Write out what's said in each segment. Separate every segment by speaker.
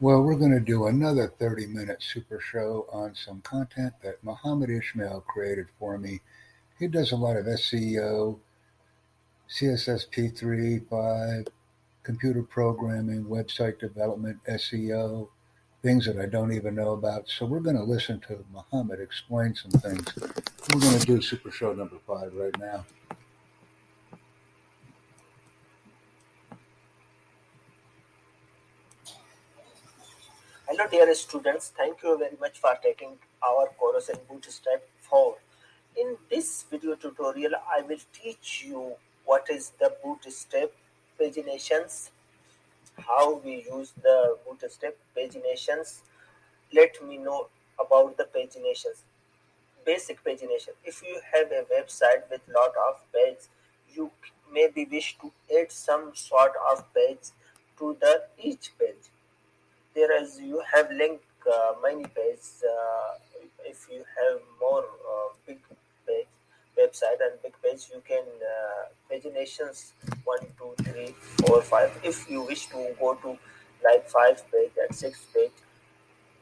Speaker 1: Well, we're going to do another 30 minute super show on some content that Muhammad Ishmael created for me. He does a lot of SEO, CSS P3, 5, computer programming, website development, SEO, things that I don't even know about. So we're going to listen to Muhammad explain some things. We're going to do super show number five right now.
Speaker 2: Hello dear students, thank you very much for taking our course in Bootstrap 4. In this video tutorial, I will teach you what is the Bootstrap paginations, how we use the Bootstrap paginations. Let me know about the paginations. Basic pagination. If you have a website with lot of pages, you maybe wish to add some sort of page to the each page whereas you have link uh, many pages uh, if you have more uh, big page website and big page you can uh, paginations one two three four five if you wish to go to like five page and six page.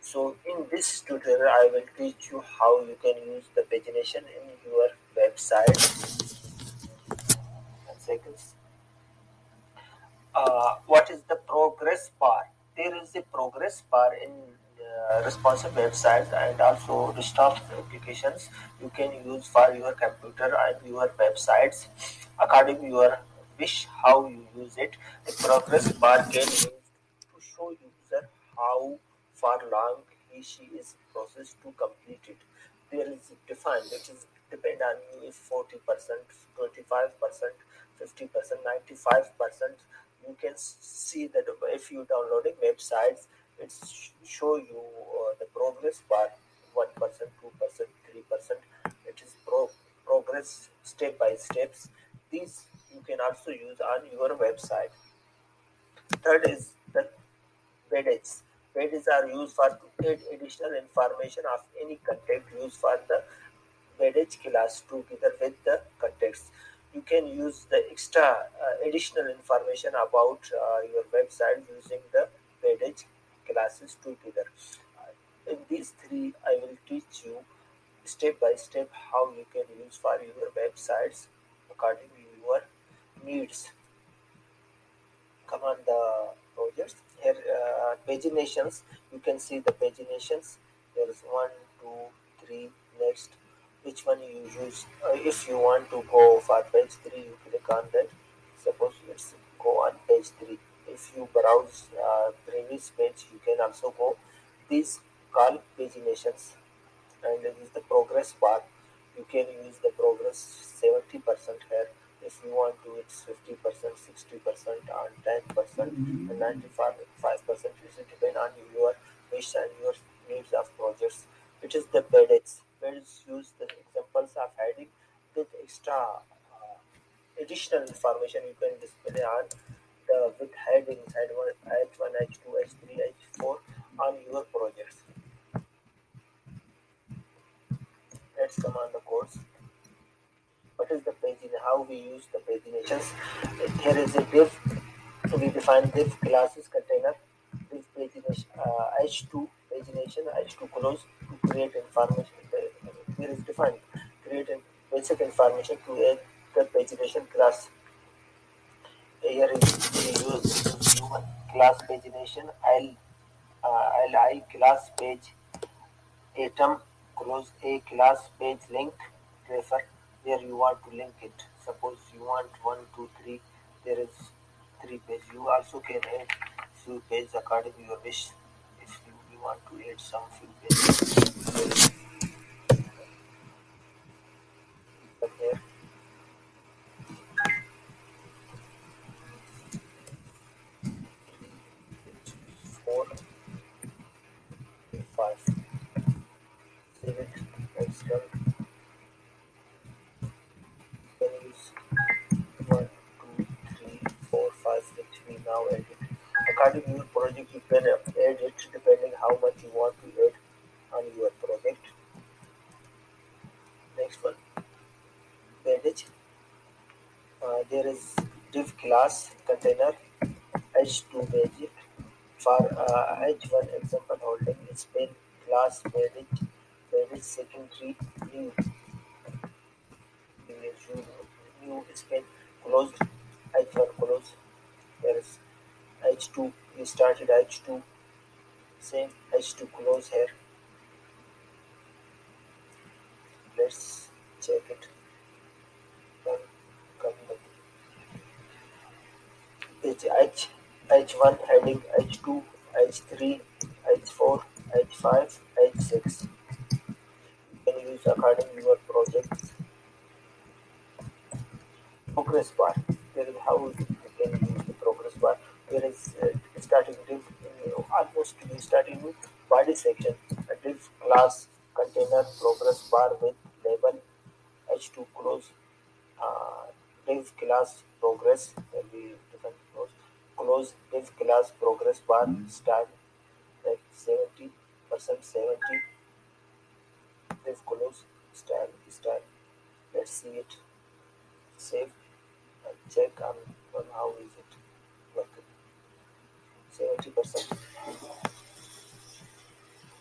Speaker 2: So in this tutorial i will teach you how you can use the pagination in your website. Seconds uh, what is the progress bar there is a progress bar in uh, responsive websites and also desktop applications. You can use for your computer and your websites according to your wish how you use it. The progress bar can be used to show user how far long he she is processed to complete it. There is defined it is depend on you if 40 percent 25 percent 50 percent 95 percent you can see that if you downloading websites. It show you uh, the progress bar one percent two percent three percent. It is pro- progress step by steps. These you can also use on your website. Third is the pages. Pages are used for to add additional information of any content used for the page class together with the context you can use the extra uh, additional information about uh, your website using the page classes together. Uh, in these three, I will teach you step by step how you can use for your websites according to your needs. Come on the projects here uh, paginations you can see the paginations there is one two three next which one you use uh, if you want to go for page 3 you click on that. Suppose let's go on page 3 if you browse uh, previous page you can also go. These call paginations and this is the progress bar you can use the progress 70% here. If you want to it's 50% 60% and 10% and 95% it depend on your wish and your needs of projects. It is the pages Use the examples of heading with extra uh, additional information you can display on the with headings H1, H1, H2, H3, H4 on your projects. Let's come on the course. What is the paging? How we use the paginations? Here is a div. We define div classes container. Div pagination uh, H2 pagination H2 close to create information here is defined. Create a basic information to a the pagination class. Here is we use class pagination. I'll uh, li class page atom close a class page link refer where you want to link it. Suppose you want one, two, three. There is three page. You also can add few pages according to your wish. If you, you want to add some few pages. Here four five it next one can use one two three four five which we now according to your project depending how much you want to add on your project next one uh, there is div class container h2 page for uh, H1 example holding spin class manage manage secondary new. New spin closed H1 close there is H2 we started H2 same H2 close here. Let's check it then come the H, H, H1 heading H2 H3 H4 H5 H6 you can use according to your project. Progress bar. There is how you can use the progress bar. There is uh, starting div almost you starting with body section. A div class container progress bar with label h2 close uh, div class progress will be different close class progress bar style like 70 percent 70 div close style style let's see it. Save and check on, on how is it working. 70 percent.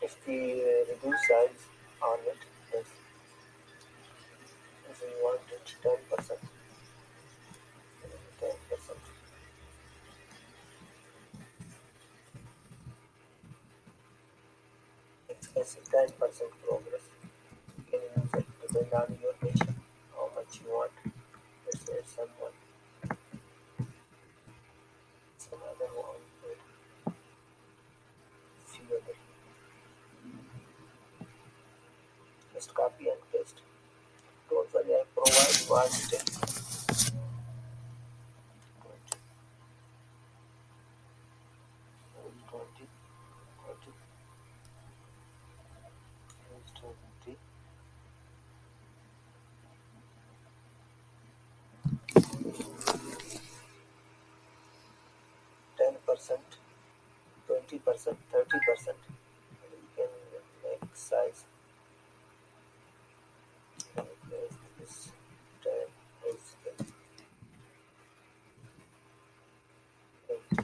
Speaker 2: If we uh, reduce size on it if we want it 10 percent 10 percent it's 10 percent progress. You can use it depend on your mission how much you want? Let's say someone? Some other one few other just copy and paste. Don't worry I provide one step 20 20 20 ten percent, twenty percent, thirty percent. You can make size. Like this, this ten is eight. Eight.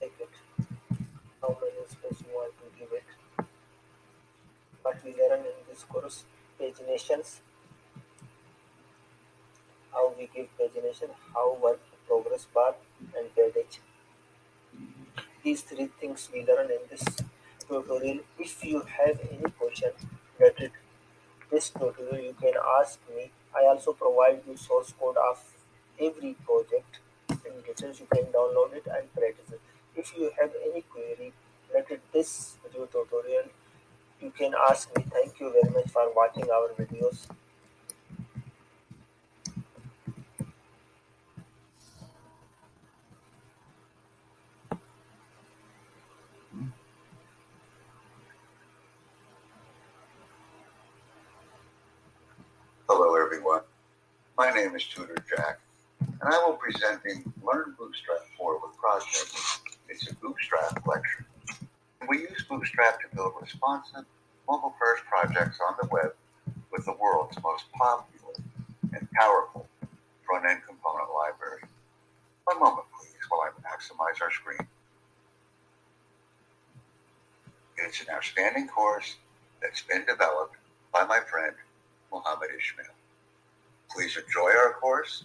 Speaker 2: Take it. How many space you want to give it? What we course, paginations, how we give pagination, how work progress bar and page. These three things we learn in this tutorial. If you have any question related this tutorial, you can ask me. I also provide you source code of every project in details. You can download it and practice it. If you have any query related this video tutorial, you can ask me. Thank you very much for watching our videos.
Speaker 3: Hello, everyone. My name is Tutor Jack, and I will be presenting Learn Bootstrap 4 with Project. It's a Bootstrap lecture. We use Bootstrap to build responsive, mobile-first projects on the web with the world's most popular and powerful front-end component library. One moment, please, while I maximize our screen. It's an outstanding course that's been developed by my friend Mohammed Ishmael. Please enjoy our course,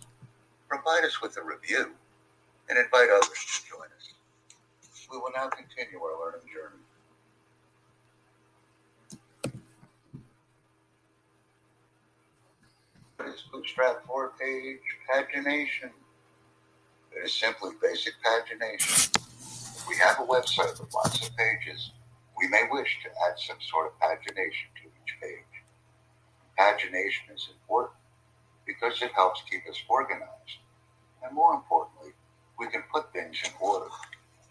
Speaker 3: provide us with a review, and invite others to join us. We will now continue our learning journey. What is Bootstrap 4 page pagination? It is simply basic pagination. If we have a website with lots of pages, we may wish to add some sort of pagination to each page. Pagination is important because it helps keep us organized. And more importantly, we can put things in order.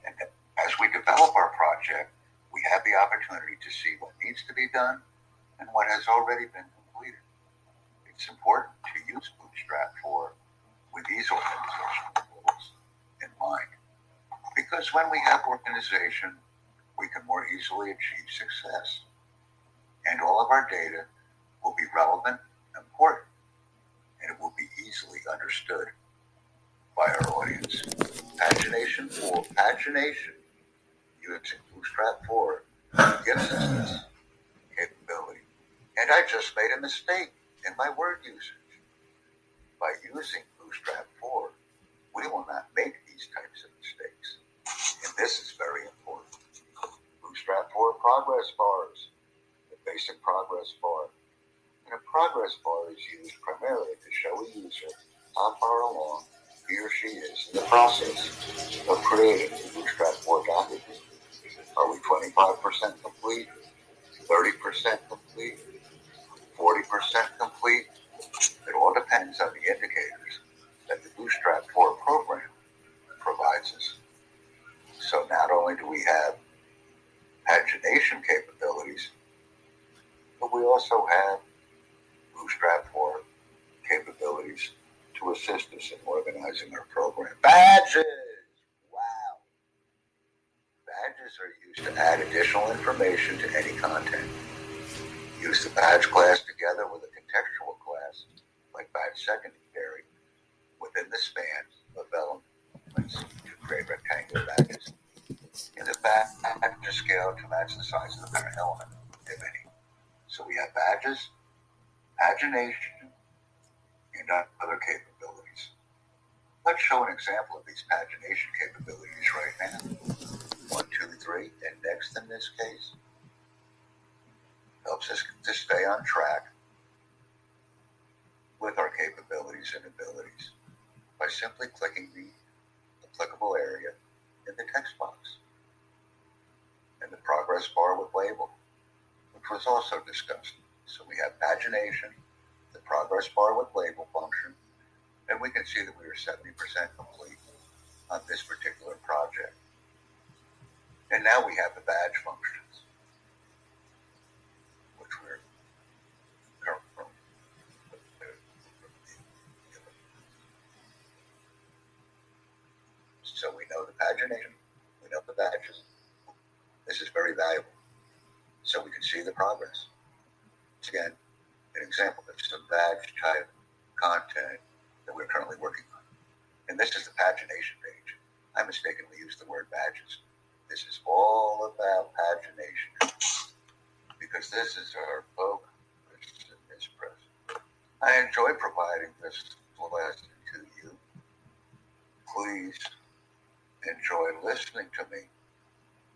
Speaker 3: And as we develop our project, we have the opportunity to see what needs to be done and what has already been completed. It's important to use Bootstrap 4 with these organizational goals in mind. Because when we have organization, we can more easily achieve success. And all of our data will be relevant and important, and it will be easily understood by our audience. Pagination 4, pagination using Bootstrap 4 gives us this capability. And I just made a mistake in my word usage. By using Bootstrap 4, we will not make these types of mistakes. And this is very important. Bootstrap 4 progress bars, the basic progress bar. And a progress bar is used primarily to show a user how far along he or she is in the process of creating the Bootstrap 4 document. Are we 25% complete? 30% complete? 40% complete? It all depends on the indicators that the Bootstrap 4 program provides us. So not only do we have pagination capabilities, but we also have Bootstrap 4 capabilities to assist us in organizing our program. Badges! Badges are used to add additional information to any content. Use the badge class together with a contextual class like badge secondary within the span of elements to create rectangular badges. In the badge scale to match the size of the parent element, if any. So we have badges, pagination, and other capabilities. Let's show an example of these pagination capabilities right now. One, two, three, and next in this case helps us to stay on track with our capabilities and abilities by simply clicking the applicable area in the text box and the progress bar with label, which was also discussed. So we have pagination, the progress bar with label function, and we can see that we are 70% complete on this particular project. And now we have the badge functions, which we're currently so we know the pagination, we know the badges. This is very valuable. So we can see the progress. It's again an example of some badge type content that we're currently working on. And this is the pagination page. I mistakenly used the word badges. All about pagination because this is our focus in this present. I enjoy providing this lesson to you. Please enjoy listening to me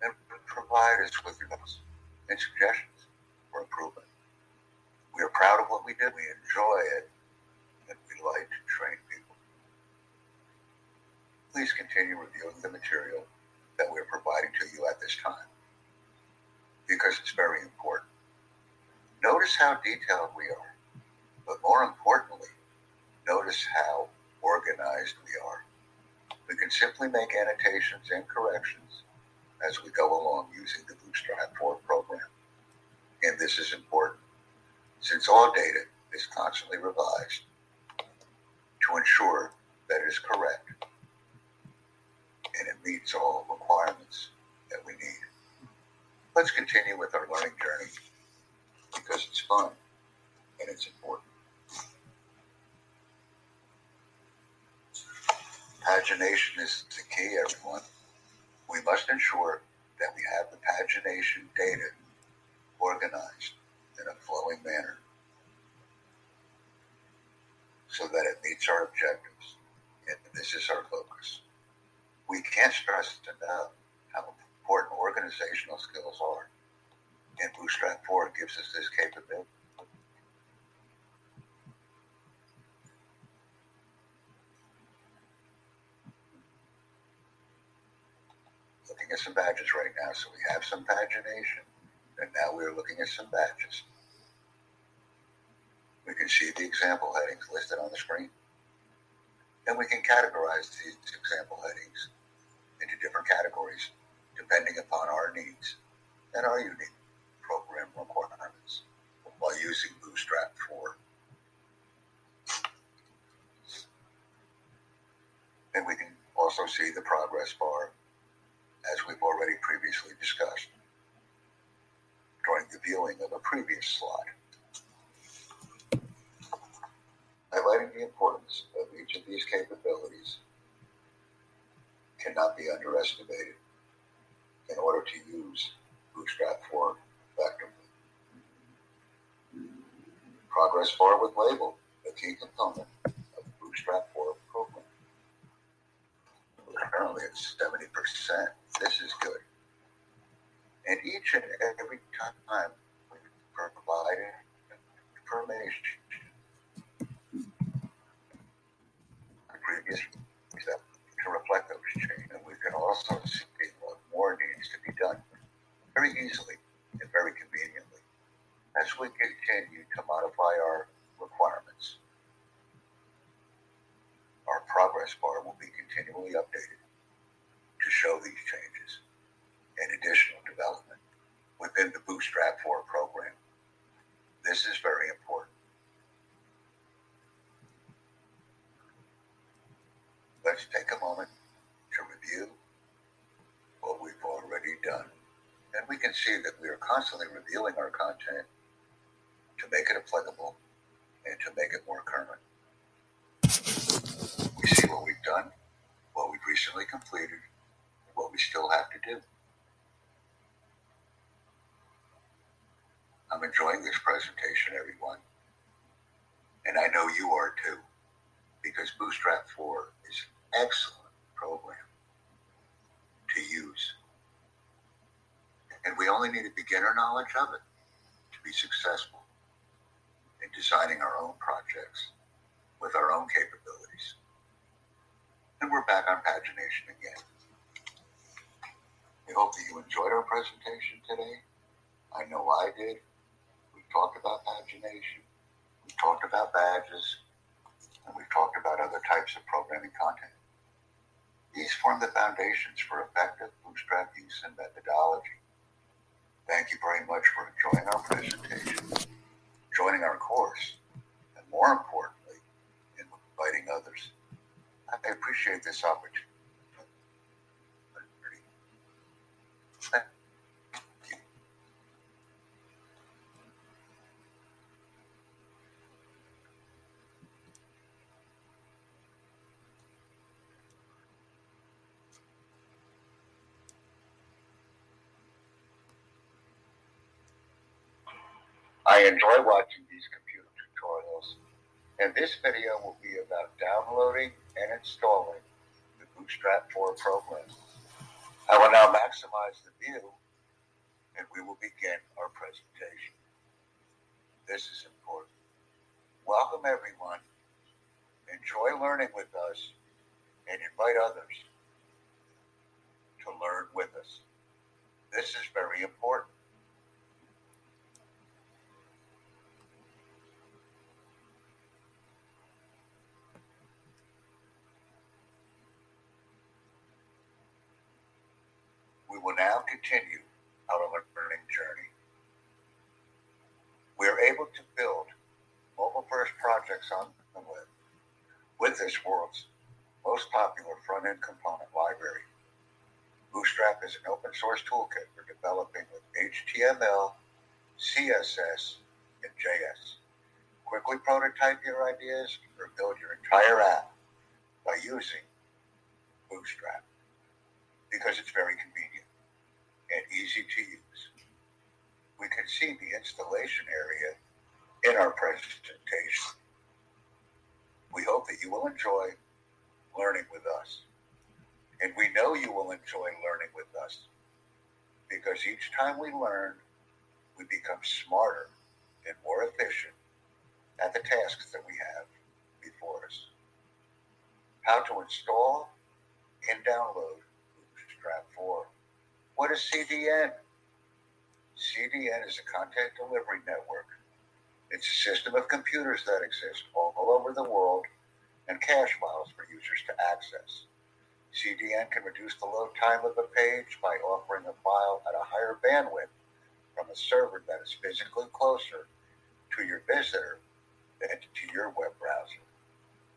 Speaker 3: and provide us with your notes and suggestions for improvement. We are proud of what we did, we enjoy it, and we like to train people. Please continue reviewing the material that we're providing to you this time because it's very important. Notice how detailed we are, but more importantly, notice how organized we are. We can simply make annotations and corrections as we go along using the Bootstrap 4 program. And this is important since all data is constantly revised to ensure that it is correct and it meets all requirements that we need. Let's continue with our learning journey because it's fun and it's important. Pagination is the key, everyone. We must ensure that we have the pagination data organized in a flowing manner so that it meets our objectives. And this is our focus. We can't stress enough how important organizational skills are. And Bootstrap 4 gives us this capability. Looking at some badges right now. So we have some pagination, and now we're looking at some badges. We can see the example headings listed on the screen. And we can categorize these example headings into different categories depending upon our needs and our unique program requirements while using Bootstrap 4. And we can also see the progress bar as we've already previously discussed during the viewing of a previous slide. Highlighting the importance of each of these capabilities cannot be underestimated order to use Bootstrap 4 effectively. Progress bar with label, a key component of the Bootstrap 4 program. Currently at 70%. This is good. And each and every time we provide information previous step to reflect those changes. And we can also see more needs to be done very easily and very conveniently as we continue to modify our requirements. Our progress bar will be continually updated to show these changes and additional development within the Bootstrap 4 program. This is very important. let's take a moment to review what we've already done. And we can see that we are constantly reviewing our content to make it applicable and to make it more current. We see what we've done, what we've recently completed, and what we still have to do. I'm enjoying this presentation, everyone. And I know you are too, because Bootstrap 4 is an excellent program to use. And we only need a beginner knowledge of it to be successful in designing our own projects with our own capabilities. And we're back on pagination again. We hope that you enjoyed our presentation today. I know I did. We talked about pagination. We talked about badges. And we've talked about other types of programming content. These form the foundations for effective bootstrap use and methodology. Thank you very much for joining our presentation, joining our course, and more importantly, inviting others. I appreciate this opportunity. I enjoy watching these computer tutorials, and this video will be about downloading and installing the Bootstrap 4 program. I will now maximize the view, and we will begin our presentation. This is important. Welcome, everyone. Enjoy learning with us, and invite others to learn with us. This is very important. we will now continue our learning journey. We are able to build mobile first projects on the web with this world's most popular front end component library. Bootstrap is an open source toolkit for developing with HTML, CSS, and JS. Quickly prototype your ideas or build your entire app by using Bootstrap because it's very convenient and easy to use. We can see the installation area in our presentation. We hope that you will enjoy learning with us. And we know you will enjoy learning with us because each time we learn, we become smarter and more efficient at the tasks that we have before us. How to install and download Bootstrap 4. What is CDN? CDN is a content delivery network. It's a system of computers that exist all, over the world and cache files for users to access. CDN can reduce the load time of a page by offering a file at a higher bandwidth from a server that is physically closer to your visitor than to your web browser.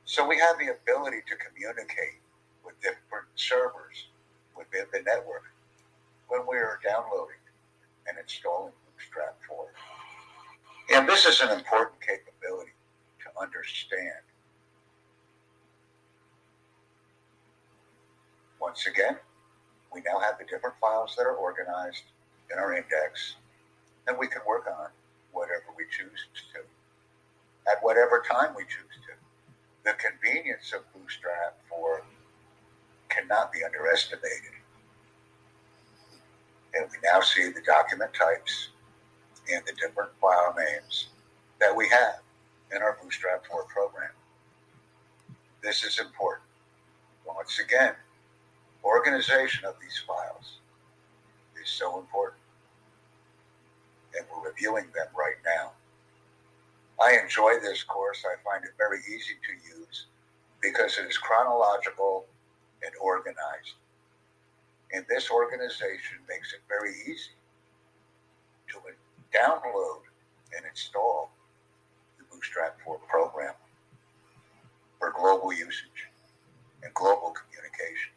Speaker 3: So we have the ability to communicate with different servers within the network when we are downloading and installing Bootstrap 4. And this is an important capability to understand. Once again, we now have the different files that are organized in our index, and we can work on whatever we choose to, at whatever time we choose to. The convenience of Bootstrap 4 cannot be underestimated. And we now see the document types and the different file names that we have in our Bootstrap 4 program. This is important. Once again, organization of these files is so important. And we're reviewing them right now. I enjoy this course. I find it very easy to use because it is chronological and organized. And this organization makes it very easy to download and install the Bootstrap 4 program for global usage and global communication.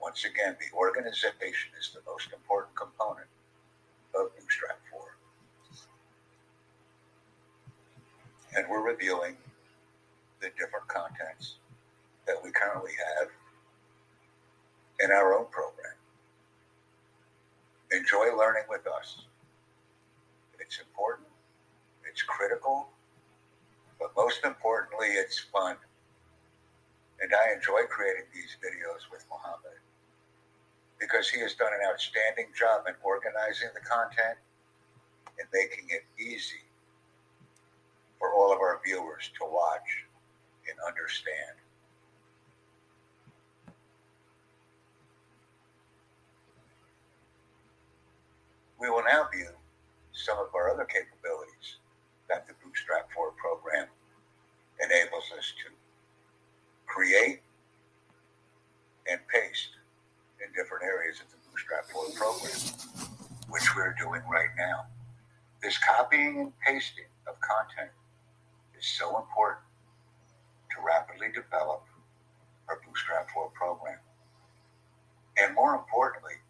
Speaker 3: Once again, the organization is the most important component of Bootstrap 4. And we're reviewing the different contents that we currently have in our own program. Enjoy learning with us. It's important, it's critical, but most importantly, it's fun. And I enjoy creating these videos with Mohammed because he has done an outstanding job in organizing the content and making it easy for all of our viewers to watch and understand. We will now view some of our other capabilities that the Bootstrap 4 program enables us to create and paste in different areas of the Bootstrap 4 program, which we're doing right now. This copying and pasting of content is so important to rapidly develop our Bootstrap 4 program. And more importantly,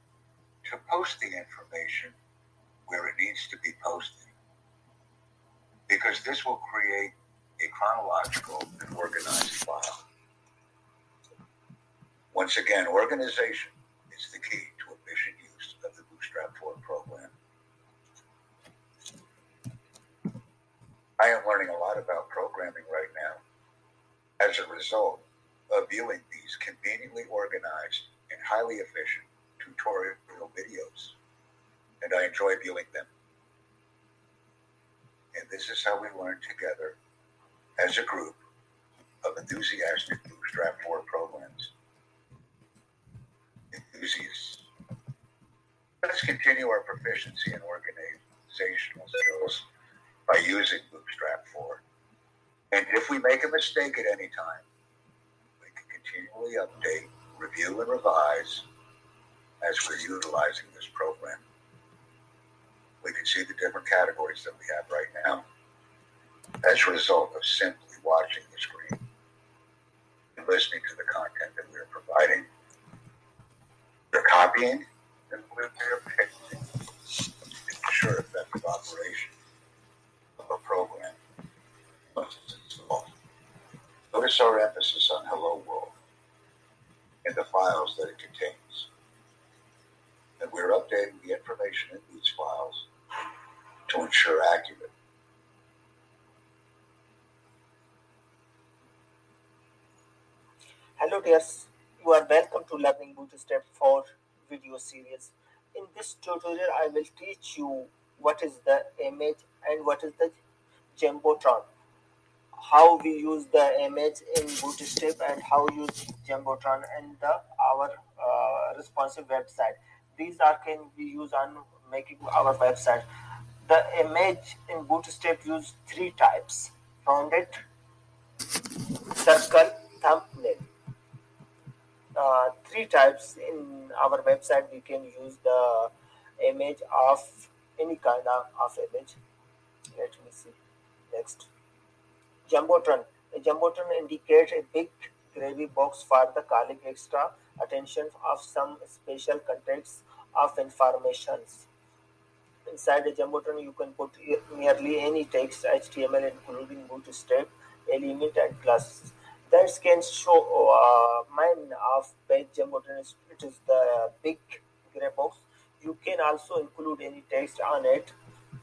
Speaker 3: to post the information where it needs to be posted. Because this will create a chronological and organized file. Once again, organization is the key to efficient use of the Bootstrap 4 program. I am learning a lot about programming right now as a result of viewing these conveniently organized and highly efficient tutorial videos and I enjoy viewing them. And this is how we learn together as a group of enthusiastic Bootstrap 4 programs. Enthusiasts. Let's continue our proficiency in organizational skills by using Bootstrap 4. And if we make a mistake at any time, we can continually update, review, and revise as we're utilizing this program see the different categories that we have right now as a result of simply watching the screen and listening to the content that we're providing. We're copying and we're pasting to ensure effective operation of a program. Notice our emphasis on Hello World and the files that it contains. And we're updating the information in these files to ensure accurate.
Speaker 2: Hello dears, you are welcome to Learning Bootstrap 4 video series. In this tutorial, I will teach you what is the image and what is the Jumbotron. How we use the image in Bootstrap and how use Jumbotron and the our uh, responsive website. These are can be used on making our website. The image in Bootstrap use three types: rounded, circle, thumbnail. Uh, three types in our website. We can use the image of any kind of, of image. Let me see. Next, jumbotron. A jumbotron indicates a big gravy box for the calling extra attention of some special contexts of informations. Inside the Jumbotron, you can put nearly any text HTML, including bootstrap, element, and classes. that can show uh, mine of page is it is the big gray box. You can also include any text on it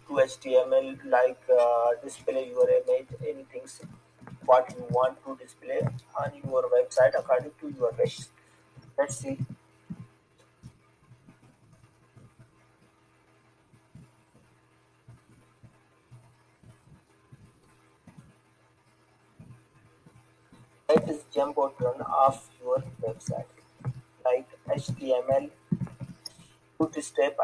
Speaker 2: to html like uh, display your image anything what you want to display on your website according to your wish. Let's see is button of your website like html bootstrap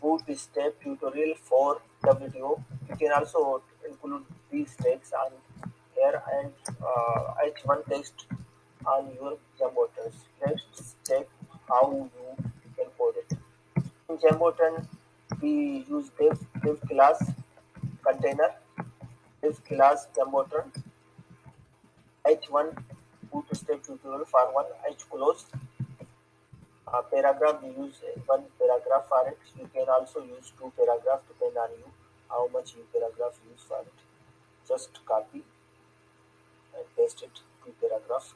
Speaker 2: bootstrap tutorial for the video you can also include these text on here and uh, h1 text on your jumbotrons let's check how you can code it. In jumbotron we use div div class container div class jumbotron h1 bootstrap tutorial for one h close uh, paragraph we use one paragraph for it you can also use two paragraph depend on you how much you paragraph use for it just copy and paste it. To paragraph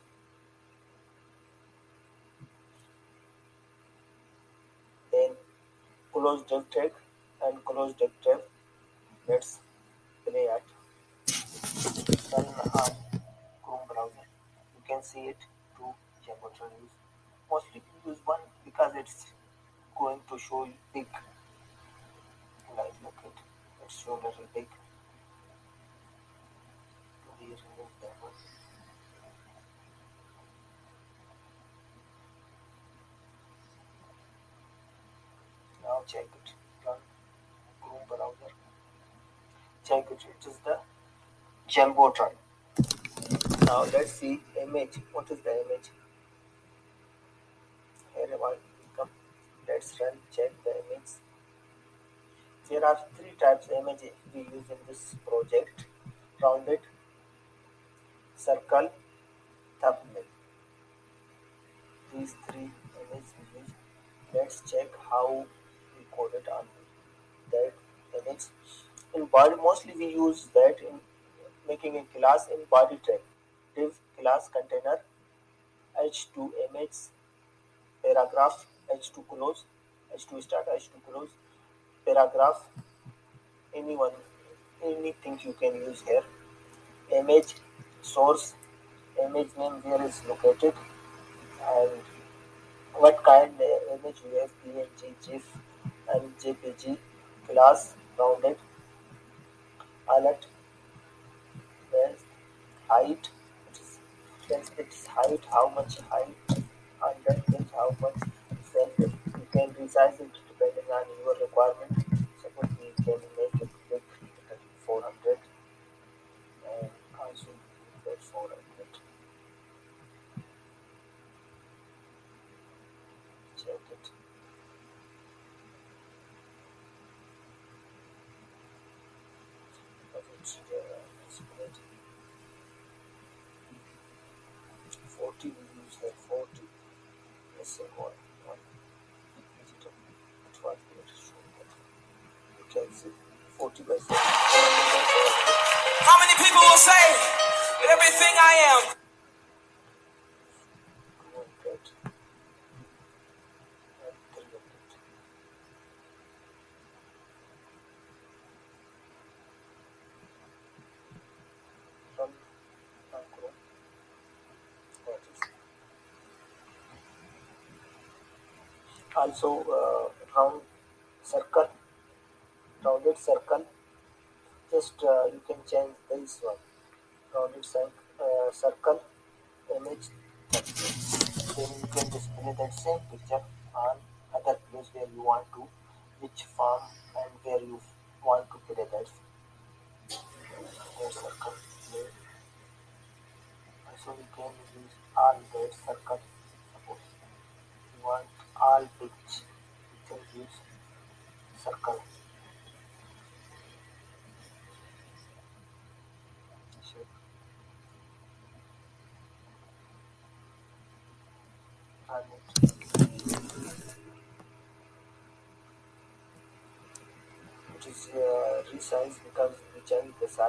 Speaker 2: then close div tag and close div tag let's play at on chrome browser can see it to Jumbotron use mostly use one because it's going to show you big. Like look at it, it's show little big. One. Now check it. On Chrome browser. Check it. It is the Jumbotron now let's see image. What is the image? Here I come. Let's run check the image. There are three types of image we use in this project. Rounded circle thumbnail. These three images we use. Let's check how we coded on that image. In body mostly we use that in making a class in body type div class container h2 image paragraph h2 close h2 start h2 close paragraph anyone anything you can use here. Image source image name where is located and what kind of image you have png gif and jpg class rounded alert height then its height how much height then it how much self you can resize it depending on your requirement also uh, round circle rounded circle. Just uh, you can change this one. Rounded uh, circle image. Then you can display that same picture on other place where you want to which farm and where you want to play that circle so you can use all that circle all pitch you can use circle. It is uh, resized because we change the size